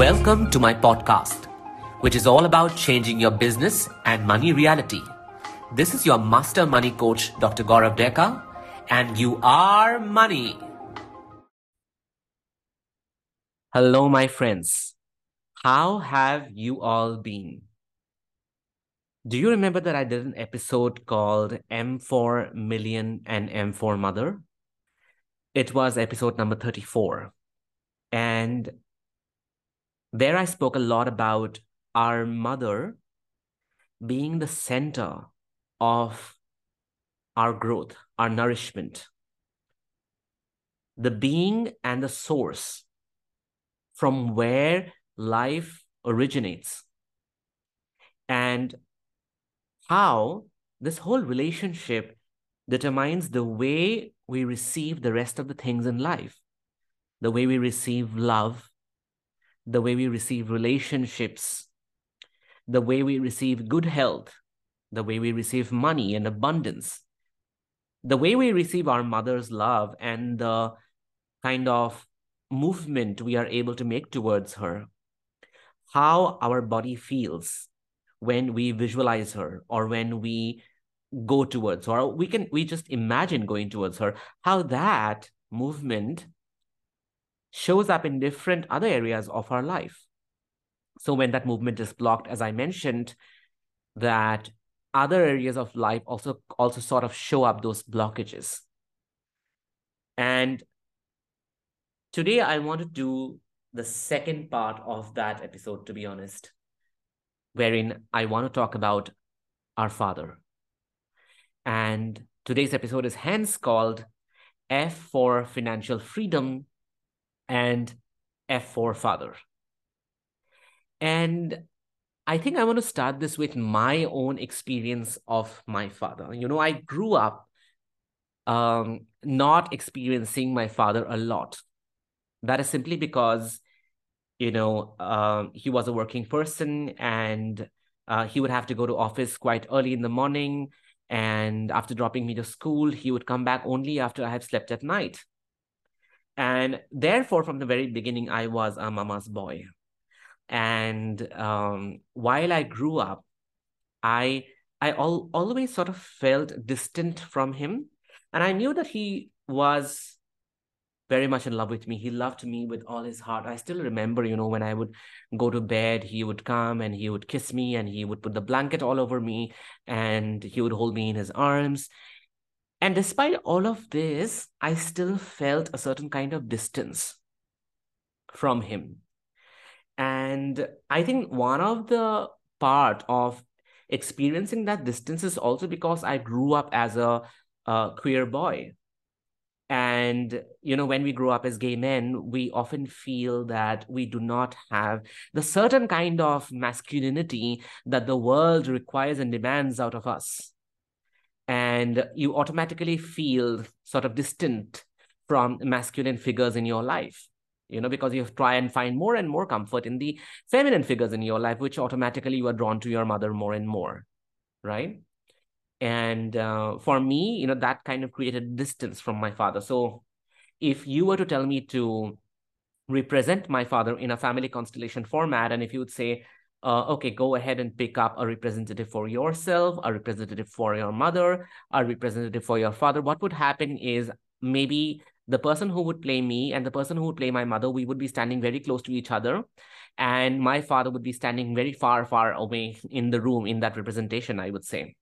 Welcome to my podcast, which is all about changing your business and money reality. This is your master money coach, Dr. Gaurav Deka, and you are money. Hello, my friends. How have you all been? Do you remember that I did an episode called M for Million and M for Mother? It was episode number 34. And there I spoke a lot about our mother being the center of our growth, our nourishment, the being and the source from where life originates, and how this whole relationship determines the way we receive the rest of the things in life, the way we receive love, the way we receive relationships, the way we receive good health, the way we receive money and abundance, the way we receive our mother's love and the kind of movement we are able to make towards her, how our body feels when we visualize her or when we go towards her, or we can we just imagine going towards her, how that movement shows up in different other areas of our life. So when that movement is blocked, as I mentioned, that other areas of life also also sort of show up those blockages. And today I want to do the second part of that episode, to be honest, wherein I want to talk about our Father. And today's episode is hence called F for Financial Freedom and F for father. And I think I want to start this with my own experience of my father. You know, I grew up um, not experiencing my father a lot. That is simply because, you know, uh, he was a working person and uh, he would have to go to office quite early in the morning. And after dropping me to school, he would come back only after I have slept at night. And therefore, from the very beginning, I was a mama's boy. And um, while I grew up, I I al- always sort of felt distant from him, and I knew that he was very much in love with me. He loved me with all his heart. I still remember, you know, when I would go to bed, he would come and he would kiss me and he would put the blanket all over me and he would hold me in his arms. And despite all of this, I still felt a certain kind of distance from him. And I think one of the part of experiencing that distance is also because I grew up as a, a queer boy. And, you know, when we grow up as gay men, we often feel that we do not have the certain kind of masculinity that the world requires and demands out of us and you automatically feel sort of distant from masculine figures in your life you know because you try and find more and more comfort in the feminine figures in your life which automatically you are drawn to your mother more and more right? And uh, for me you know that kind of created distance from my father. So if you were to tell me to represent my father in a family constellation format and if you would say uh, okay, go ahead and pick up a representative for yourself, a representative for your mother, a representative for your father. What would happen is maybe the person who would play me and the person who would play my mother, we would be standing very close to each other. And my father would be standing very far, far away in the room in that representation, I would say.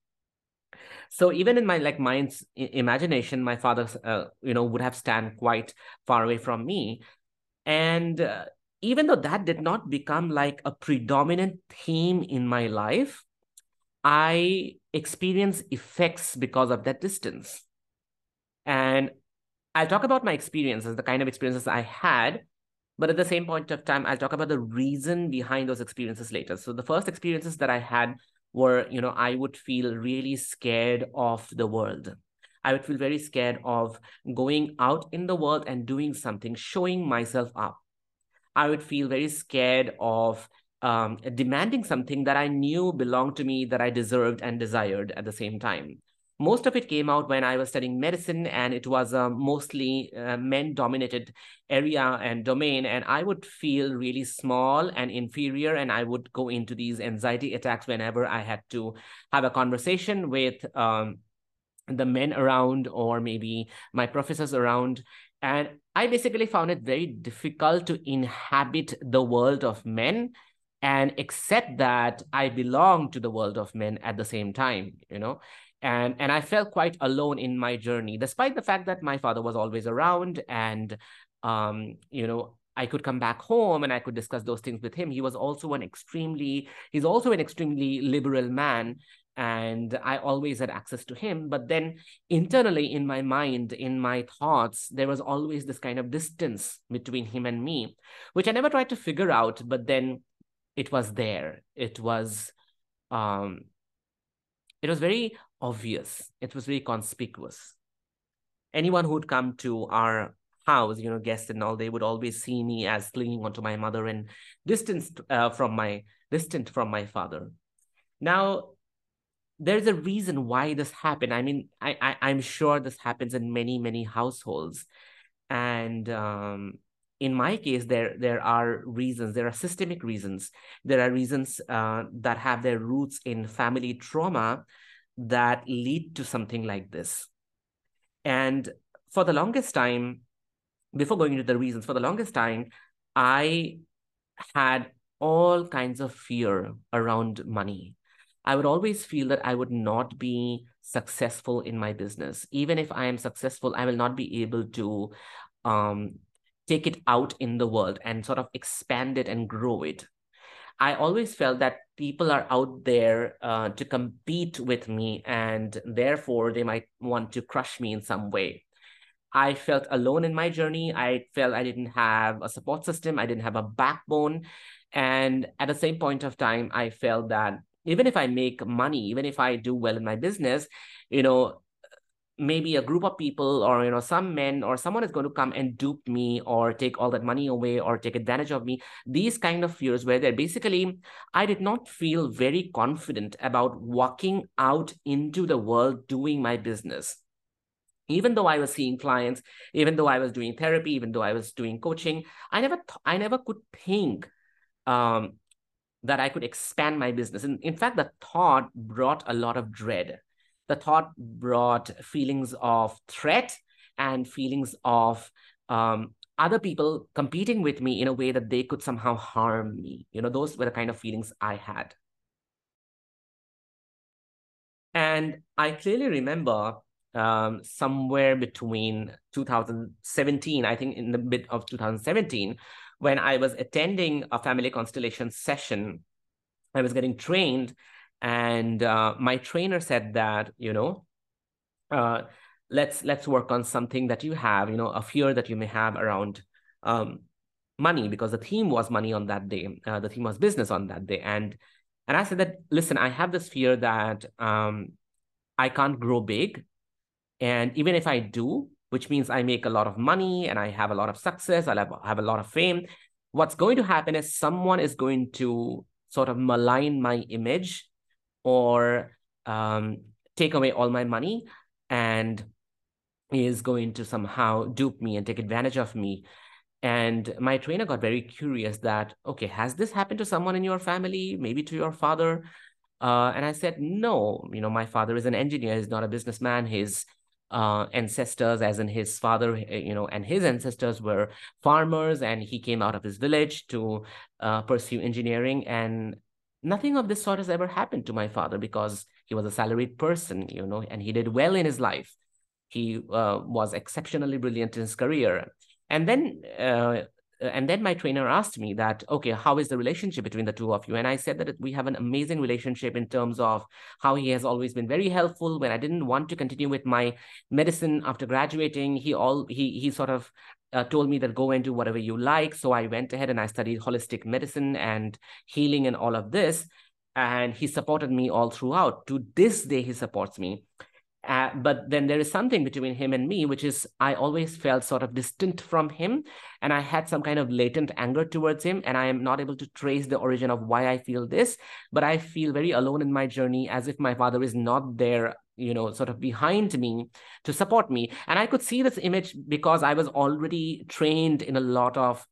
So even in my like mind's imagination, my father, uh, you know, would have stand quite far away from me. And uh, even though that did not become like a predominant theme in my life, I experience effects because of that distance. And I'll talk about my experiences, the kind of experiences I had, but at the same point of time, I'll talk about the reason behind those experiences later. So the first experiences that I had were, you know, I would feel really scared of the world. I would feel very scared of going out in the world and doing something, showing myself up. I would feel very scared of um, demanding something that I knew belonged to me, that I deserved and desired at the same time. most of it came out when I was studying medicine, and it was a mostly uh, men dominated area and domain. And I would feel really small and inferior, and I would go into these anxiety attacks whenever I had to have a conversation with um, the men around or maybe my professors around. And I basically found it very difficult to inhabit the world of men and accept that I belong to the world of men at the same time, you know? And and i felt quite alone in my journey despite the fact that my father was always around and um you know i could come back home and i could discuss those things with him. He was also an extremely he's also an extremely liberal man and i always had access to him but then internally in my mind in my thoughts there was always this kind of distance between him and me which i never tried to figure out but then it was there it was um it was very obvious. It was very conspicuous. Anyone who would come to our house, you know, guests and all, they would always see me as clinging onto my mother and distanced uh, from my distant from my father. Now, there's a reason why this happened. I mean, I, I I'm sure this happens in many many households, and um, in my case, there there are reasons. There are systemic reasons. There are reasons uh, that have their roots in family trauma that lead to something like this. And for the longest time, before going into the reasons, for the longest time, I had all kinds of fear around money. I would always feel that I would not be successful in my business. Even if I am successful, I will not be able to um, take it out in the world and sort of expand it and grow it. I always felt that people are out there uh, to compete with me, and therefore they might want to crush me in some way. I felt alone in my journey. I felt I didn't have a support system, I didn't have a backbone. And at the same point of time, I felt that even if I make money, even if I do well in my business, you know, maybe a group of people or you know some men or someone is going to come and dupe me or take all that money away or take advantage of me. These kind of fears where they're basically i did not feel very confident about walking out into the world doing my business. Even though i was seeing clients even though i was doing therapy even though i was doing coaching i never th- i never could think um, that i could expand my business and in fact the thought brought a lot of dread the thought brought feelings of threat and feelings of um, other people competing with me in a way that they could somehow harm me. You know, those were the kind of feelings I had. And I clearly remember um, somewhere between 2017, I think in the mid of 2017, when I was attending a family constellation session, I was getting trained and uh, my trainer said that you know uh, let's let's work on something that you have you know a fear that you may have around um, money because the theme was money on that day uh, the theme was business on that day. And and i said that listen i have this fear that um, i can't grow big and even if i do which means i make a lot of money and i have a lot of success i have, have a lot of fame what's going to happen is someone is going to sort of malign my image or um, take away all my money and is going to somehow dupe me and take advantage of me. And my trainer got very curious that, okay, has this happened to someone in your family, maybe to your father? Uh, and I said, no, you know, my father is an engineer, he's not a businessman. His uh, ancestors, as in his father, you know, and his ancestors were farmers, and he came out of his village to uh, pursue engineering. And nothing of this sort has ever happened to my father because he was a salaried person you know and he did well in his life he uh, was exceptionally brilliant in his career and then uh, and then my trainer asked me that okay how is the relationship between the two of you and i said that we have an amazing relationship in terms of how he has always been very helpful when i didn't want to continue with my medicine after graduating he all he he sort of uh, told me that go and do whatever you like. So I went ahead and I studied holistic medicine and healing and all of this. And he supported me all throughout. To this day, he supports me. Uh, but then there is something between him and me, which is I always felt sort of distant from him. And I had some kind of latent anger towards him. And I am not able to trace the origin of why I feel this. But I feel very alone in my journey, as if my father is not there you know, sort of behind me to support me. And I could see this image because I was already trained in a lot of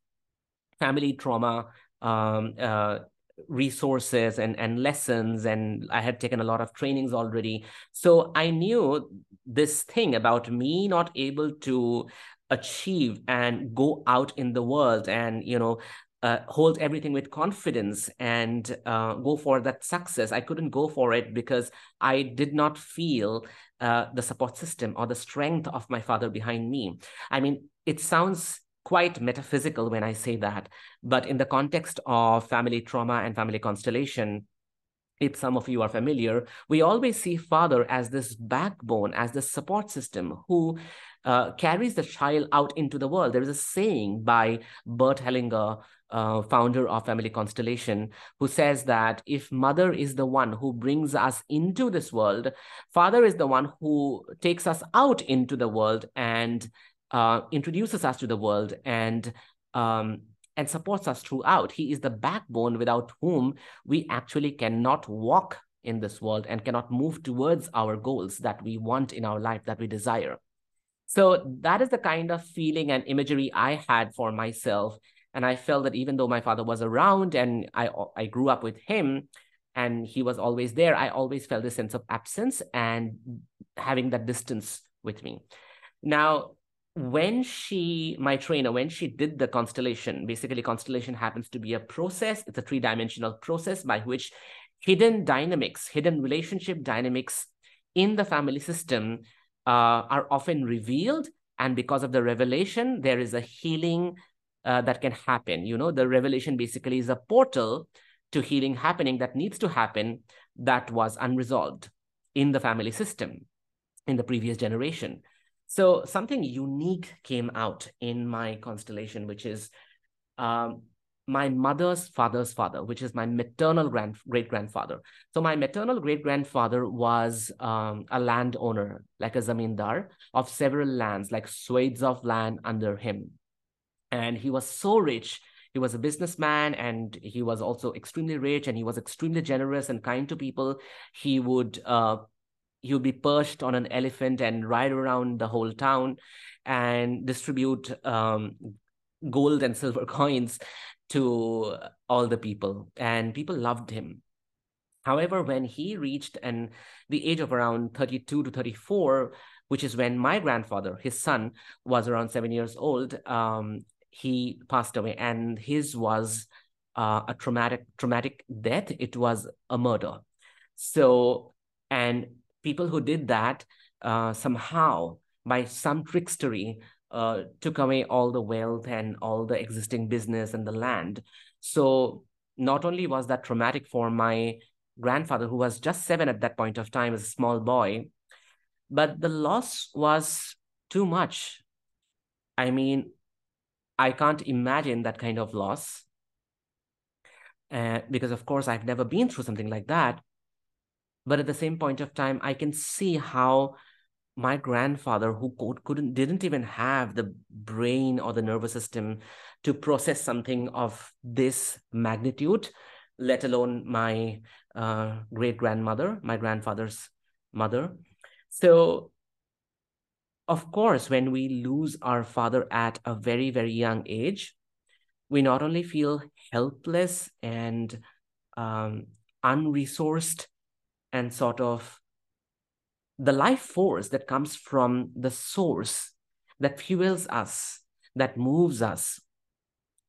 family trauma um, uh, resources and, and lessons, and I had taken a lot of trainings already. So I knew this thing about me not able to achieve and go out in the world and you know uh, hold everything with confidence and uh, go for that success. I couldn't go for it because I did not feel uh, the support system or the strength of my father behind me. I mean, it sounds quite metaphysical when I say that, but in the context of family trauma and family constellation, if some of you are familiar, we always see father as this backbone, as the support system who uh, carries the child out into the world. There is a saying by Bert Hellinger, uh, founder of Family Constellation, who says that if mother is the one who brings us into this world, father is the one who takes us out into the world and uh, introduces us to the world and um, and supports us throughout. He is the backbone without whom we actually cannot walk in this world and cannot move towards our goals that we want in our life, that we desire. So that is the kind of feeling and imagery I had for myself. And I felt that even though my father was around and I, I grew up with him and he was always there, I always felt a sense of absence and having that distance with me. Now, when she, my trainer, when she did the constellation, basically constellation happens to be a process. It's a three-dimensional process by which hidden dynamics, hidden relationship dynamics in the family system uh, are often revealed. And because of the revelation, there is a healing uh, that can happen. You know, the revelation basically is a portal to healing happening that needs to happen that was unresolved in the family system in the previous generation. So something unique came out in my constellation, which is um, my mother's father's father, which is my maternal grand great grandfather. So my maternal great grandfather was um, a landowner, like a zamindar of several lands, like swathes of land under him, and he was so rich. He was a businessman and he was also extremely rich and he was extremely generous and kind to people. He would uh, would be perched on an elephant and ride around the whole town and distribute um, gold and silver coins to all the people. And people loved him. However when he reached and the age of around 32 to 34 which is when my grandfather his son was around seven years old um, he passed away. And his was uh, a traumatic traumatic death. It was a murder. So and people who did that uh, somehow by some trickstery uh, took away all the wealth and all the existing business and the land. So not only was that traumatic for my grandfather, who was just seven at that point of time as a small boy, but the loss was too much. I mean, I can't imagine that kind of loss. Uh, because of course I've never been through something like that. But at the same point of time, I can see how my grandfather, who couldn't, didn't even have the brain or the nervous system to process something of this magnitude, let alone my uh, great grandmother, my grandfather's mother. So, of course, when we lose our father at a very, very young age, we not only feel helpless and um, unresourced and sort of the life force that comes from the source that fuels us, that moves us,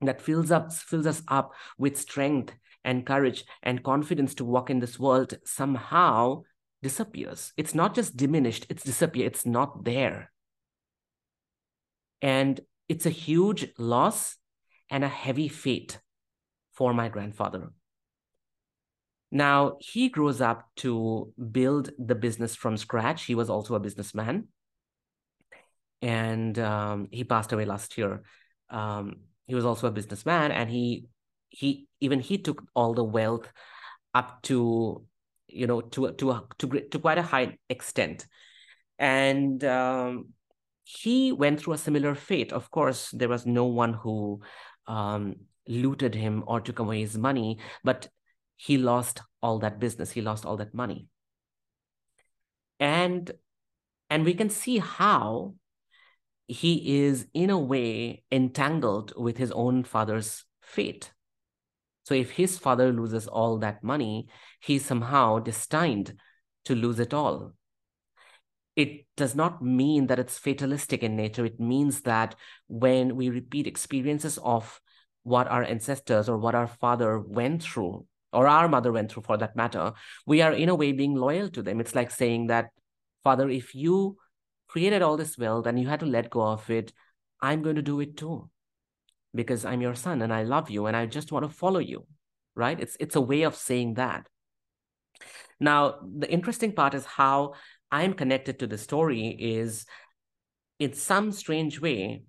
that fills up fills us up with strength and courage and confidence to walk in this world somehow disappears. It's not just diminished, it's disappear, it's not there. And it's a huge loss and a heavy fate for my grandfather. Now, he grows up to build the business from scratch. He was also a businessman. And um, he passed away last year. Um, he was also a businessman, and he he even he took all the wealth up to you know to to to to quite a high extent, and um, he went through a similar fate. Of course, there was no one who um, looted him or took away his money, but he lost all that business, he lost all that money. and and we can see how he is in a way entangled with his own father's fate. So if his father loses all that money he's somehow destined to lose it all. It does not mean that it's fatalistic in nature. It means that when we repeat experiences of what our ancestors or what our father went through or our mother went through for that matter we are in a way being loyal to them. It's like saying that father if you created all this wealth and you had to let go of it i'm going to do it too because i'm your son and i love you and i just want to follow you right? It's it's a way of saying that. Now the interesting part is how i'm connected to the story is in some strange way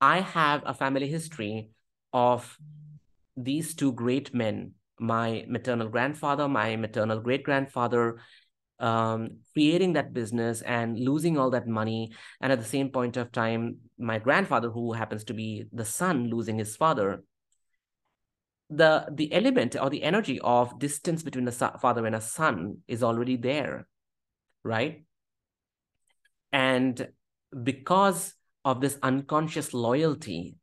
i have a family history of these two great men my maternal grandfather, my maternal great grandfather, um, creating that business and losing all that money. And at the same point of time, my grandfather, who happens to be the son, losing his father. The, the element or the energy of distance between a father and a son is already there, right? And because of this unconscious loyalty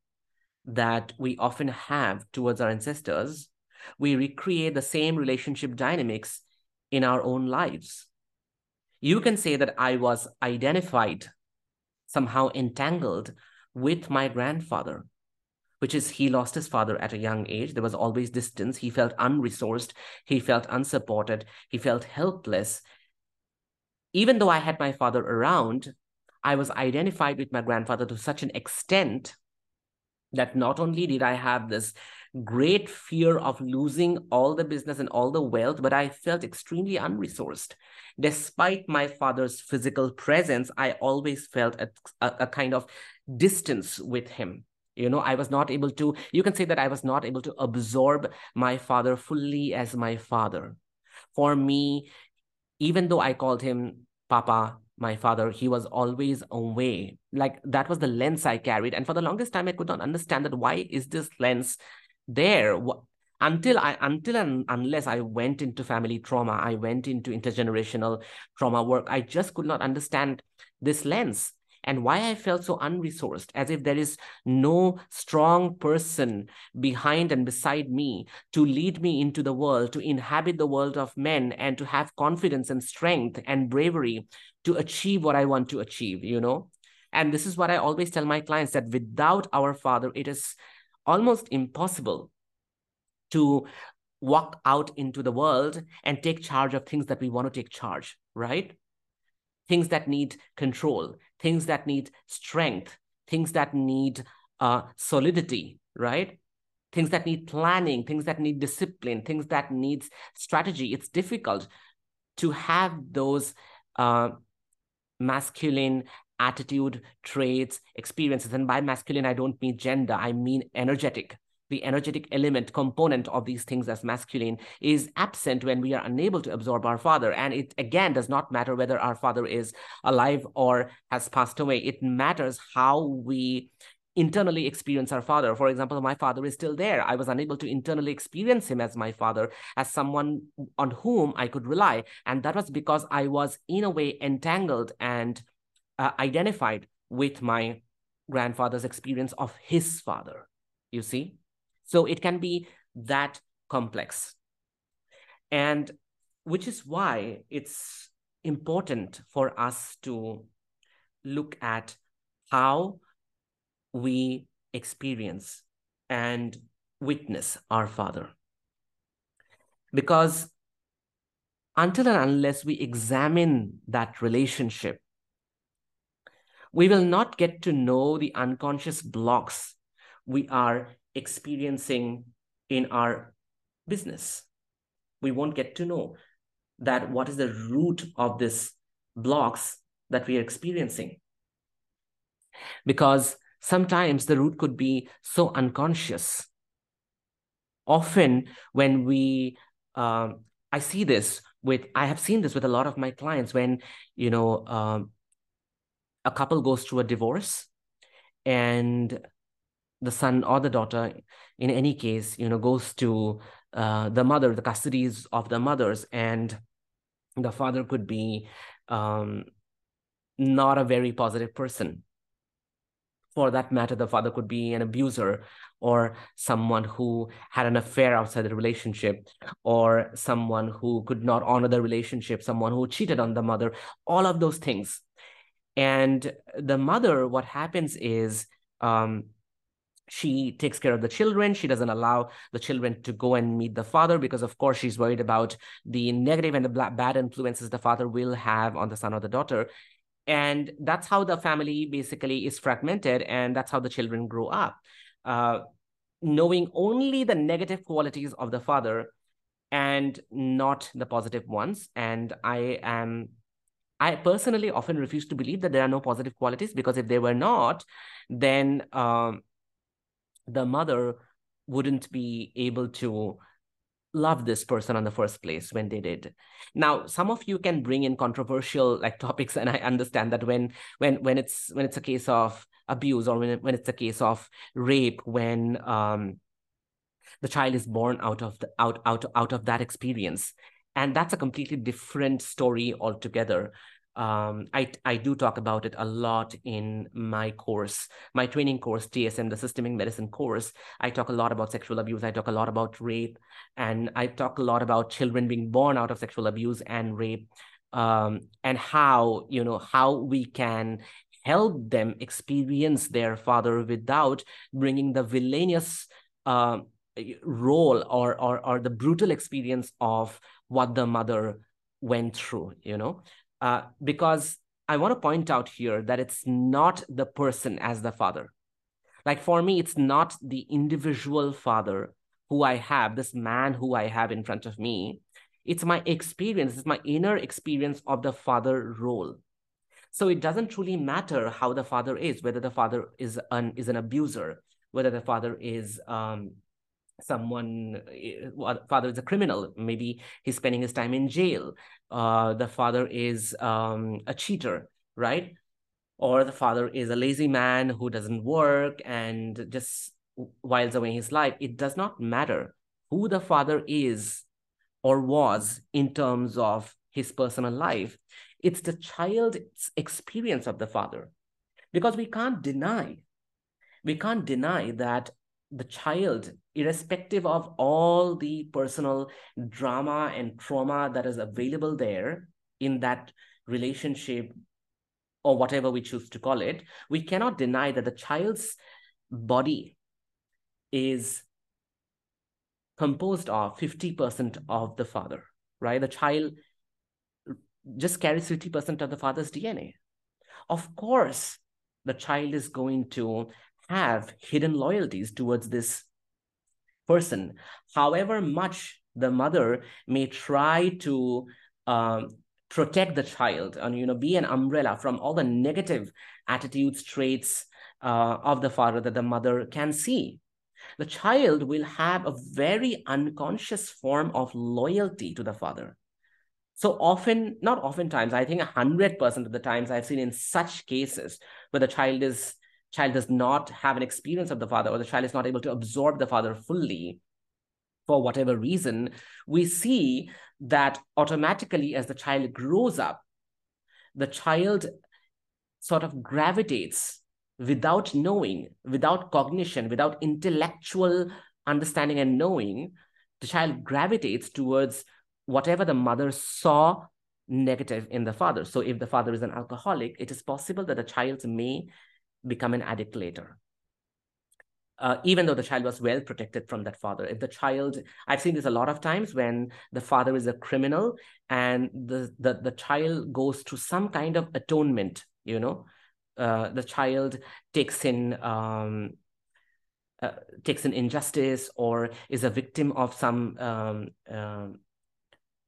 that we often have towards our ancestors, we recreate the same relationship dynamics in our own lives. You can say that I was identified, somehow entangled with my grandfather, which is he lost his father at a young age. There was always distance. He felt unresourced. He felt unsupported. He felt helpless. Even though I had my father around, I was identified with my grandfather to such an extent that not only did I have this great fear of losing all the business and all the wealth, but I felt extremely unresourced. Despite my father's physical presence, I always felt a, a, a kind of distance with him. You know, I was not able to, you can say that I was not able to absorb my father fully as my father. For me, even though I called him Papa, my father, he was always away. Like that was the lens I carried. And for the longest time, I could not understand that why is this lens there until I until and unless I went into family trauma, I went into intergenerational trauma work, I just could not understand this lens and why I felt so unresourced, as if there is no strong person behind and beside me to lead me into the world, to inhabit the world of men, and to have confidence and strength and bravery to achieve what I want to achieve, you know? And this is what I always tell my clients that without our Father, it is almost impossible to walk out into the world and take charge of things that we want to take charge, right? Things that need control, things that need strength, things that need uh, solidity, right? Things that need planning, things that need discipline, things that need strategy. It's difficult to have those uh, masculine attitude, traits, experiences. And by masculine, I don't mean gender, I mean energetic. The energetic element component of these things as masculine is absent when we are unable to absorb our father. And it again does not matter whether our father is alive or has passed away. It matters how we internally experience our father. For example, my father is still there. I was unable to internally experience him as my father, as someone on whom I could rely. And that was because I was, in a way, entangled and uh, identified with my grandfather's experience of his father, you see? So it can be that complex. And which is why it's important for us to look at how we experience and witness our Father. Because until and unless we examine that relationship, we will not get to know the unconscious blocks we are experiencing in our business. We won't get to know that what is the root of this blocks that we are experiencing. Because sometimes the root could be so unconscious. Often, when we, um, I see this with, I have seen this with a lot of my clients when, you know, um, a couple goes through a divorce and the son or the daughter in any case you know goes to uh, the mother the custodies of the mothers and the father could be um, not a very positive person. For that matter, the father could be an abuser or someone who had an affair outside the relationship or someone who could not honor the relationship, someone who cheated on the mother, all of those things. And the mother, what happens is um, she takes care of the children. She doesn't allow the children to go and meet the father because of course she's worried about the negative and the bad influences the father will have on the son or the daughter. And that's how the family basically is fragmented and that's how the children grow up. Uh, knowing only the negative qualities of the father and not the positive ones. And i am i personally often refuse to believe that there are no positive qualities because if they were not then um, the mother wouldn't be able to love this person in the first place when they did. Now some of you can bring in controversial like topics and i understand that when when when it's when it's a case of abuse or when, when it's a case of rape when um the child is born out of the out out out of that experience and that's a completely different story altogether um, I, I do talk about it a lot in my course, my training course, TSM, the systemic medicine course. I talk a lot about sexual abuse. I talk a lot about rape, and I talk a lot about children being born out of sexual abuse and rape, um, and how you know how we can help them experience their father without bringing the villainous uh, role or, or or the brutal experience of what the mother went through. You know, uh, because I want to point out here that it's not the person as the father. Like for me, it's not the individual father who I have, this man who I have in front of me. It's my experience, it's my inner experience of the father role. So it doesn't truly matter how the father is, whether the father is an is an abuser, whether the father is um, someone eh, father is a criminal. Maybe he's spending his time in jail. Uh, the father is um, a cheater right? Or the father is a lazy man who doesn't work and just whiles away his life. It does not matter who the father is or was in terms of his personal life. It's the child's experience of the father. Because we can't deny we can't deny that the child, irrespective of all the personal drama and trauma that is available there in that relationship or whatever we choose to call it, we cannot deny that the child's body is composed of 50% of the father, right? The child just carries 50% of the father's DNA. Of course, the child is going to have hidden loyalties towards this person. However much the mother may try to um, protect the child and you know be an umbrella from all the negative attitudes, traits uh, of the father that the mother can see. The child will have a very unconscious form of loyalty to the father. So often, not oftentimes, I think 100% of the times I've seen in such cases where the child is child does not have an experience of the father or the child is not able to absorb the father fully for whatever reason, we see that automatically as the child grows up, the child sort of gravitates without knowing, without cognition, without intellectual understanding and knowing, the child gravitates towards whatever the mother saw negative in the father. So if the father is an alcoholic, it is possible that the child may become an addict later. Uh, even though the child was well protected from that father. If the child, I've seen this a lot of times when the father is a criminal and the, the, the child goes through some kind of atonement, you know, uh, the child takes in um, uh, takes an injustice or is a victim of some um, um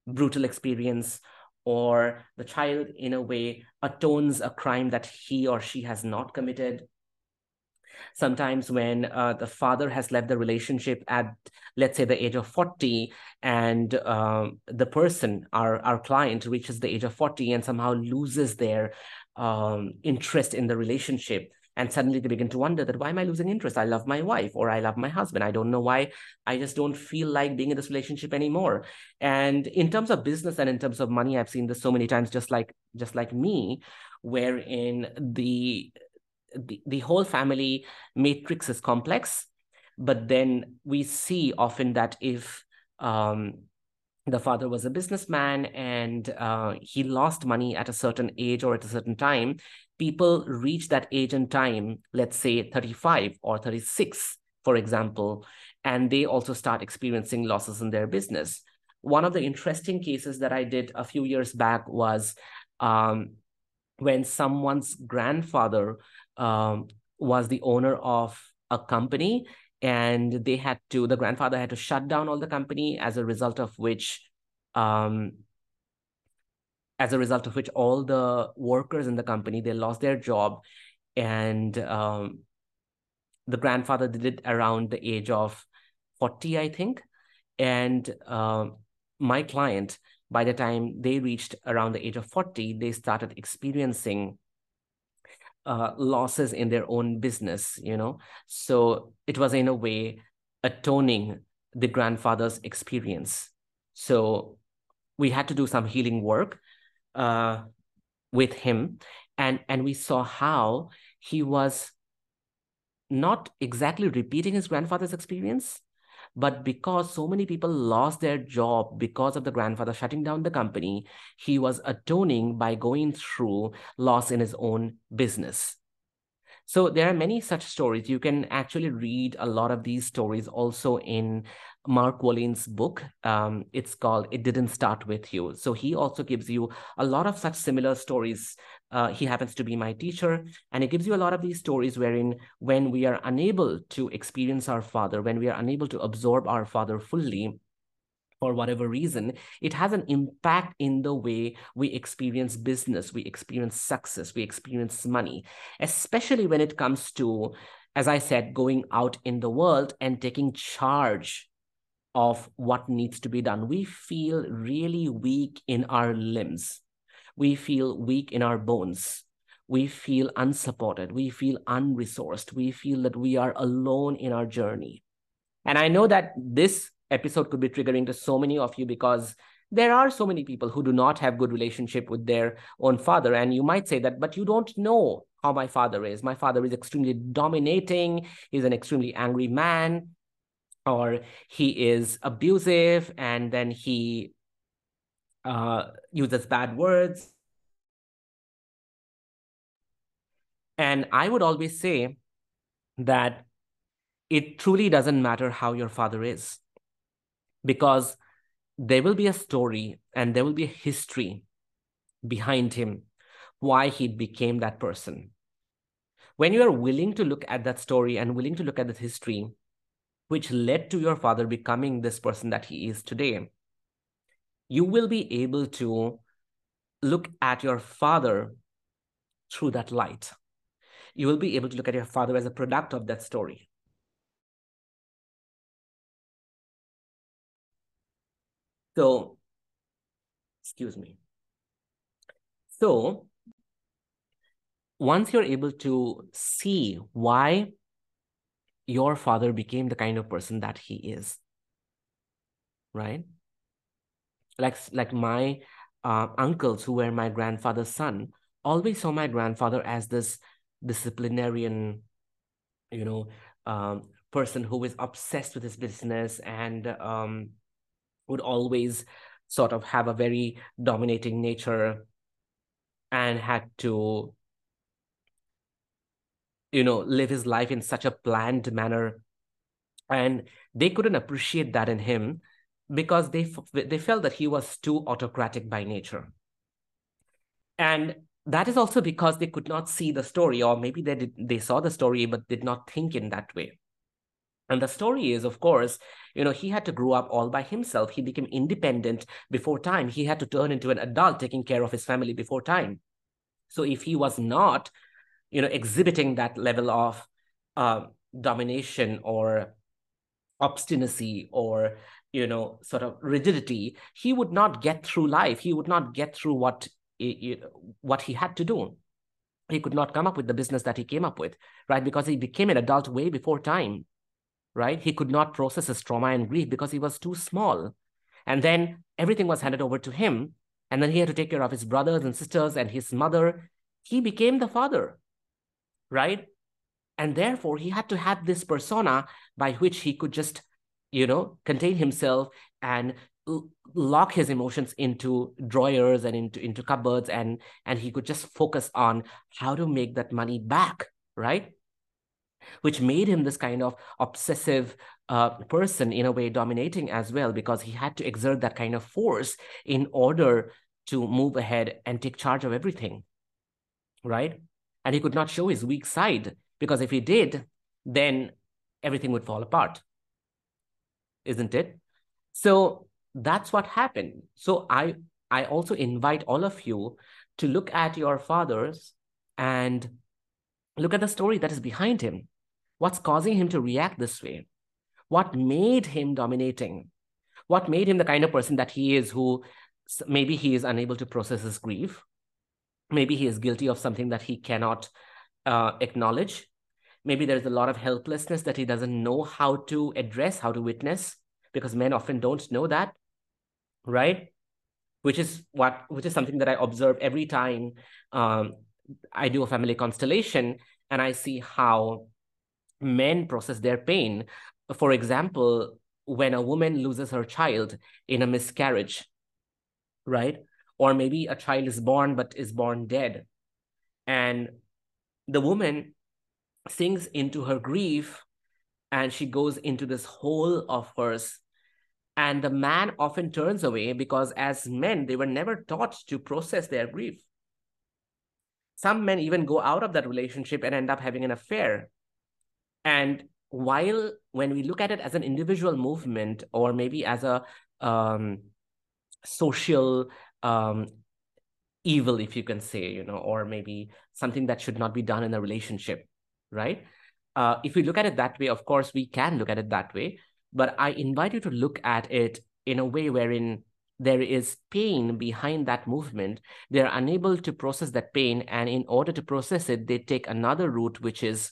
brutal experience or the child in a way atones a crime that he or she has not committed. Sometimes when uh, the father has left the relationship at let's say the age of 40 and um, the person our our client reaches the age of 40 and somehow loses their um, interest in the relationship and suddenly they begin to wonder that why am i losing interest? I love my wife or i love my husband. I don't know why i just don't feel like being in this relationship anymore. And in terms of business and in terms of money i've seen this so many times just like just like me wherein the the, the whole family matrix is complex. But then we see often that if um, the father was a businessman and uh, he lost money at a certain age or at a certain time people reach that age and time let's say 35 or 36 for example and they also start experiencing losses in their business. One of the interesting cases that i did a few years back was um, when someone's grandfather um, was the owner of a company and they had to the grandfather had to shut down all the company as a result of which um, as a result of which all the workers in the company they lost their job. And um, the grandfather did it around the age of 40 i think. And uh, my client by the time they reached around the age of 40 they started experiencing uh, losses in their own business you know? So it was in a way atoning the grandfather's experience. So we had to do some healing work uh, with him and and we saw how he was not exactly repeating his grandfather's experience but because so many people lost their job because of the grandfather shutting down the company he was atoning by going through loss in his own business so there are many such stories. You can actually read a lot of these stories also in Mark Wolyn's book. Um, it's called It Didn't Start With You. So he also gives you a lot of such similar stories. Uh, he happens to be my teacher, and he gives you a lot of these stories wherein when we are unable to experience our father, when we are unable to absorb our father fully, for whatever reason, it has an impact in the way we experience business, we experience success, we experience money, especially when it comes to, as I said, going out in the world and taking charge of what needs to be done. We feel really weak in our limbs. We feel weak in our bones. We feel unsupported. We feel unresourced. We feel that we are alone in our journey. And I know that this episode could be triggering to so many of you because there are so many people who do not have good relationship with their own father and you might say that but you don't know how my father is my father is extremely dominating he's an extremely angry man or he is abusive and then he uh, uses bad words. And i would always say that it truly doesn't matter how your father is because there will be a story and there will be a history behind him why he became that person. When you are willing to look at that story and willing to look at the history which led to your father becoming this person that he is today. You will be able to look at your father through that light. You will be able to look at your father as a product of that story. So, excuse me. So, once you're able to see why your father became the kind of person that he is, right? Like, like my uh, uncles who were my grandfather's son always saw my grandfather as this disciplinarian, you know, um, person who is obsessed with his business and um, would always sort of have a very dominating nature and had to you know live his life in such a planned manner and they couldn't appreciate that in him because they they felt that he was too autocratic by nature and that is also because they could not see the story or maybe they did they saw the story but did not think in that way and the story is, of course, you know, he had to grow up all by himself. He became independent before time. He had to turn into an adult taking care of his family before time. So if he was not, you know, exhibiting that level of uh, domination or obstinacy or, you know, sort of rigidity, he would not get through life. He would not get through what, what he had to do. he could not come up with the business that he came up with, right? Because he became an adult way before time, right? He could not process his trauma and grief because he was too small. And then everything was handed over to him. And then he had to take care of his brothers and sisters and his mother. He became the father, right? And therefore, he had to have this persona by which he could just, you know, contain himself and lock his emotions into drawers and into into cupboards and and he could just focus on how to make that money back right which made him this kind of obsessive uh, person in a way dominating as well because he had to exert that kind of force in order to move ahead and take charge of everything right and he could not show his weak side because if he did then everything would fall apart isn't it so that's what happened. So I I also invite all of you to look at your fathers and look at the story that is behind him. What's causing him to react this way? What made him dominating? What made him the kind of person that he is who maybe he is unable to process his grief? Maybe he is guilty of something that he cannot uh, acknowledge. Maybe there's a lot of helplessness that he doesn't know how to address, how to witness, because men often don't know that right? Which is what which is something that I observe every time um, I do a family constellation and I see how men process their pain. For example, when a woman loses her child in a miscarriage, right? Or maybe a child is born but is born dead. And the woman sinks into her grief and she goes into this hole of hers and the man often turns away because, as men, they were never taught to process their grief. Some men even go out of that relationship and end up having an affair. And while when we look at it as an individual movement or maybe as a um, social um, evil, if you can say, you know, or maybe something that should not be done in a relationship, right? Uh, if we look at it that way, of course, we can look at it that way. But I invite you to look at it in a way wherein there is pain behind that movement. They're unable to process that pain. And in order to process it, they take another route, which is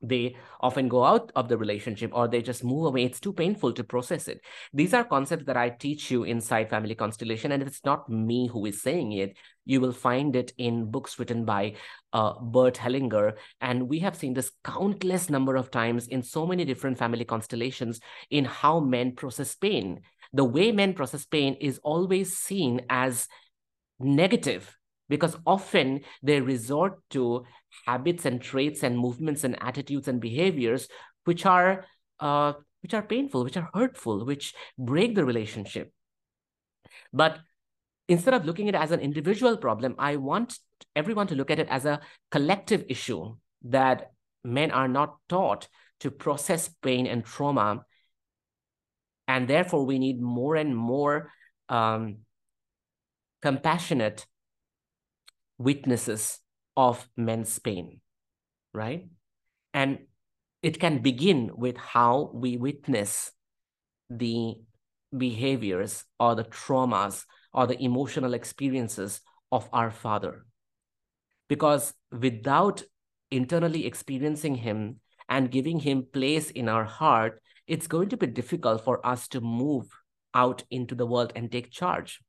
they often go out of the relationship or they just move away. It's too painful to process it. These are concepts that I teach you inside Family Constellation, and it's not me who is saying it. You will find it in books written by uh, Bert Hellinger. And we have seen this countless number of times in so many different family constellations in how men process pain. The way men process pain is always seen as negative because often they resort to habits and traits and movements and attitudes and behaviors which are uh, which are painful which are hurtful which break the relationship. But instead of looking at it as an individual problem i want everyone to look at it as a collective issue that men are not taught to process pain and trauma. And therefore we need more and more um, compassionate witnesses of men's pain, right? And it can begin with how we witness the behaviors or the traumas or the emotional experiences of our father. Because without internally experiencing him and giving him place in our heart, it's going to be difficult for us to move out into the world and take charge.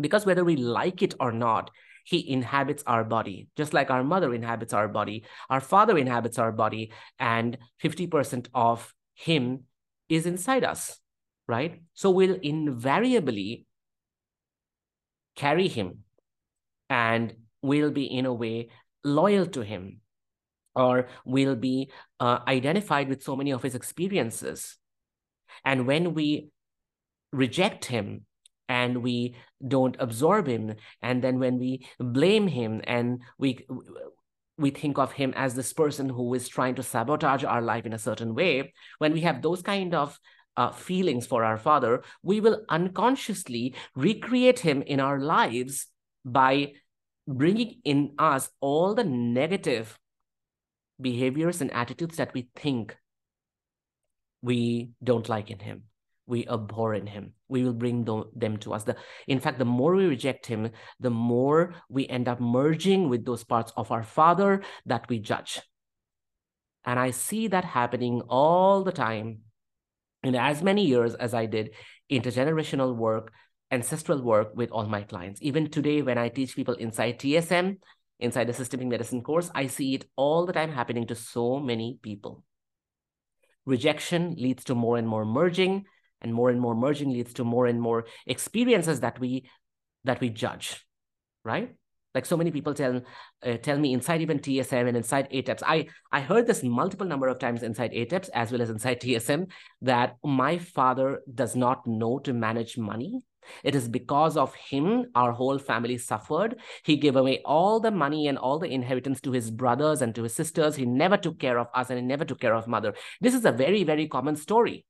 Because whether we like it or not, he inhabits our body, just like our mother inhabits our body, our father inhabits our body, and 50% of him is inside us, right? So we'll invariably carry him and we'll be, in a way, loyal to him or we'll be uh, identified with so many of his experiences. And when we reject him and we don't absorb him. And then when we blame him and we we think of him as this person who is trying to sabotage our life in a certain way when we have those kind of uh, feelings for our father we will unconsciously recreate him in our lives by bringing in us all the negative behaviors and attitudes that we think we don't like in him we abhor in him. We will bring them to us. The, in fact, the more we reject him, the more we end up merging with those parts of our father that we judge. And I see that happening all the time in as many years as I did intergenerational work, ancestral work with all my clients. Even today, when I teach people inside TSM, inside the systemic medicine course, I see it all the time happening to so many people. Rejection leads to more and more merging, and more and more merging leads to more and more experiences that we that we judge, right? Like so many people tell uh, tell me inside even TSM and inside ATEPS. I I heard this multiple number of times inside ATEPS as well as inside TSM that my father does not know to manage money it is because of him our whole family suffered. He gave away all the money and all the inheritance to his brothers and to his sisters. He never took care of us and he never took care of mother. This is a very, very common story.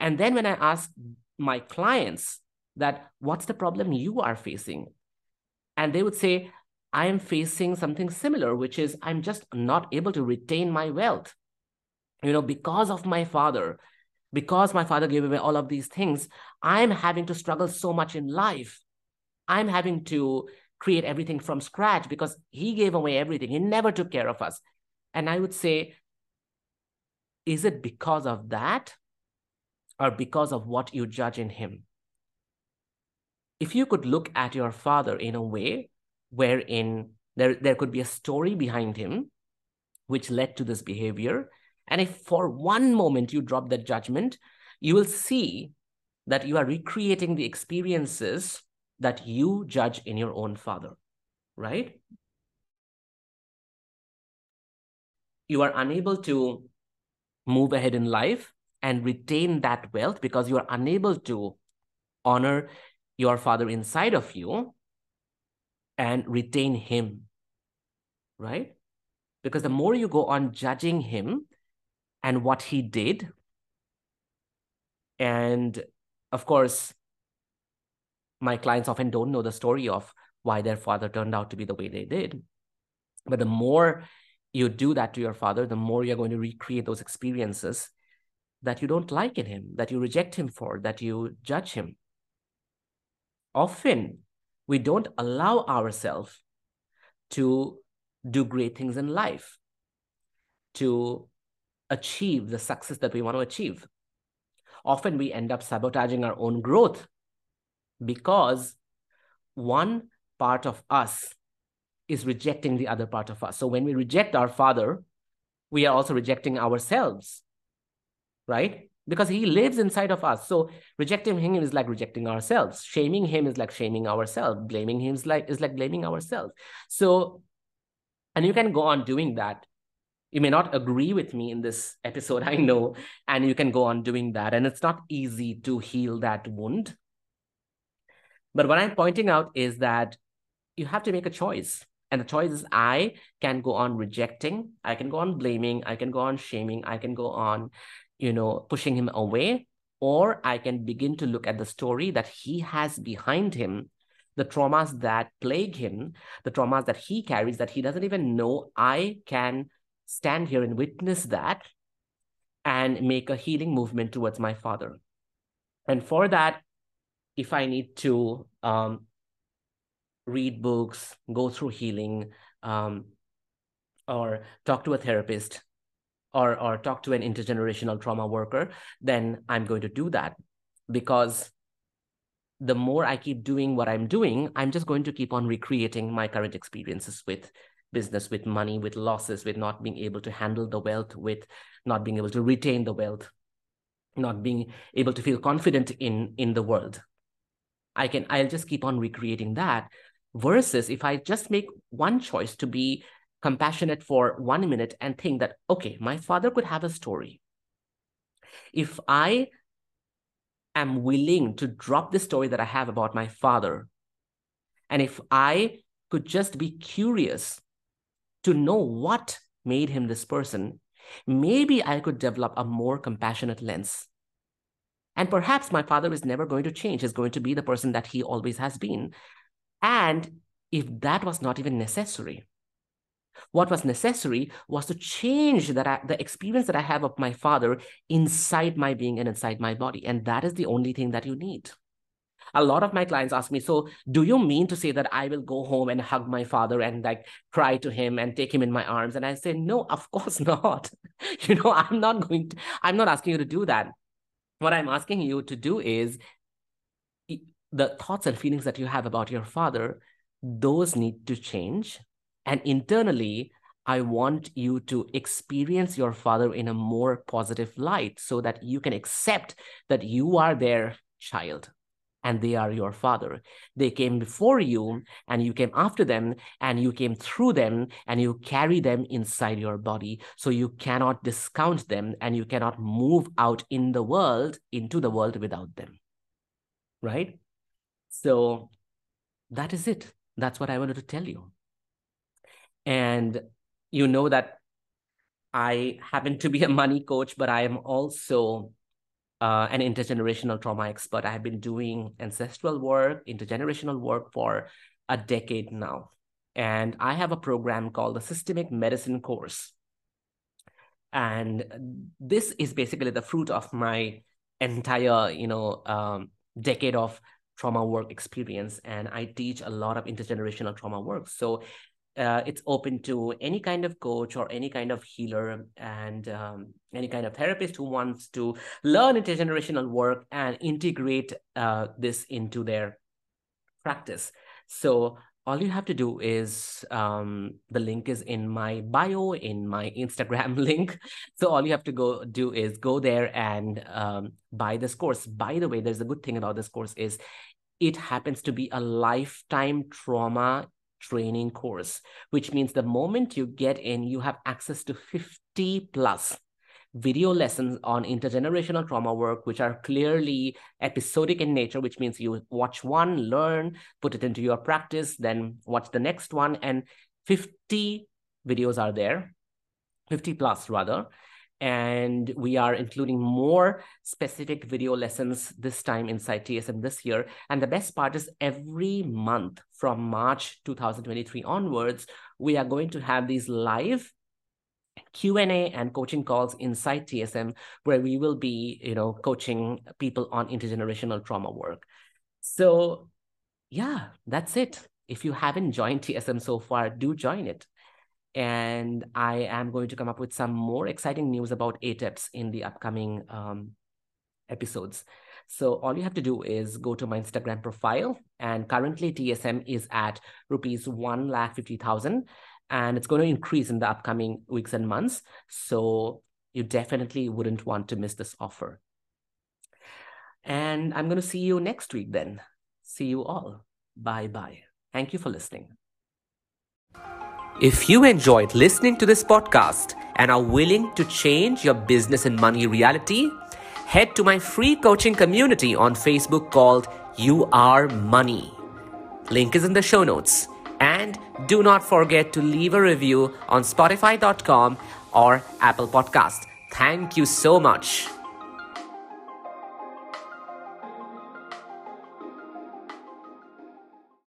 And then when I ask my clients that, what's the problem you are facing? And they would say, I am facing something similar, which is I'm just not able to retain my wealth. You know, because of my father, because my father gave away all of these things, I'm having to struggle so much in life. I'm having to create everything from scratch because he gave away everything. He never took care of us. And I would say, is it because of that or because of what you judge in him? If you could look at your father in a way wherein there, there could be a story behind him which led to this behavior, and if for one moment you drop that judgment, you will see that you are recreating the experiences that you judge in your own father, right? You are unable to move ahead in life and retain that wealth because you are unable to honor your father inside of you and retain him, right? Because the more you go on judging him, and what he did. And of course, my clients often don't know the story of why their father turned out to be the way they did. But the more you do that to your father, the more you're going to recreate those experiences that you don't like in him, that you reject him for, that you judge him. Often, we don't allow ourselves to do great things in life, to achieve the success that we want to achieve. Often we end up sabotaging our own growth because one part of us is rejecting the other part of us. So when we reject our father, we are also rejecting ourselves, right? Because he lives inside of us. So rejecting him is like rejecting ourselves. Shaming him is like shaming ourselves. Blaming him is like is like blaming ourselves. So, and you can go on doing that you may not agree with me in this episode, I know, and you can go on doing that. And it's not easy to heal that wound. But what I'm pointing out is that you have to make a choice. And the choice is I can go on rejecting, I can go on blaming, I can go on shaming, I can go on, you know, pushing him away, or I can begin to look at the story that he has behind him the traumas that plague him, the traumas that he carries that he doesn't even know I can stand here and witness that and make a healing movement towards my father. And for that, if I need to um, read books, go through healing, um, or talk to a therapist, or or talk to an intergenerational trauma worker, then I'm going to do that because the more I keep doing what I'm doing, I'm just going to keep on recreating my current experiences with business with money, with losses, with not being able to handle the wealth, with not being able to retain the wealth, not being able to feel confident in in the world. I can I'll just keep on recreating that. Versus if I just make one choice to be compassionate for one minute and think that, okay, my father could have a story. If I am willing to drop the story that I have about my father, and if I could just be curious to know what made him this person, maybe I could develop a more compassionate lens. And perhaps my father is never going to change, is going to be the person that he always has been. And if that was not even necessary, What was necessary was to change that I, the experience that I have of my father inside my being and inside my body. And that is the only thing that you need. A lot of my clients ask me, so do you mean to say that I will go home and hug my father and like cry to him and take him in my arms? And I say, no, of course not. you know, I'm not going to, I'm not asking you to do that. What I'm asking you to do is the thoughts and feelings that you have about your father, those need to change and internally, I want you to experience your father in a more positive light so that you can accept that you are their child and they are your father. They came before you and you came after them and you came through them and you carry them inside your body. So you cannot discount them and you cannot move out in the world, into the world without them. Right? So that is it. That's what I wanted to tell you. And you know that I happen to be a money coach, but I am also uh, an intergenerational trauma expert. I have been doing ancestral work, intergenerational work for a decade now. And I have a program called the Systemic Medicine Course. And this is basically the fruit of my entire, you know, um, decade of trauma work experience. And I teach a lot of intergenerational trauma work. So uh, it's open to any kind of coach or any kind of healer and um, any kind of therapist who wants to learn intergenerational work and integrate uh, this into their practice. So all you have to do is um, the link is in my bio in my instagram link so all you have to go do is go there and um, buy this course by the way there's a good thing about this course is it happens to be a lifetime trauma training course, which means the moment you get in, you have access to 50 plus video lessons on intergenerational trauma work, which are clearly episodic in nature, which means you watch one, learn, put it into your practice, then watch the next one. And 50 videos are there, 50 plus rather and we are including more specific video lessons this time inside TSM this year. And the best part is every month from March 2023 onwards, we are going to have these live Q&A and coaching calls inside TSM where we will be, you know, coaching people on intergenerational trauma work. So yeah, that's it. If you haven't joined TSM so far, do join it and I am going to come up with some more exciting news about ATEPs in the upcoming um, episodes. So all you have to do is go to my Instagram profile, and currently TSM is at rupees one lakh fifty thousand, and it's going to increase in the upcoming weeks and months. So you definitely wouldn't want to miss this offer. And I'm going to see you next week then. See you all. Bye bye. Thank you for listening. If you enjoyed listening to this podcast and are willing to change your business and money reality, head to my free coaching community on Facebook called You Are Money. Link is in the show notes. And do not forget to leave a review on Spotify.com or Apple Podcast. Thank you so much.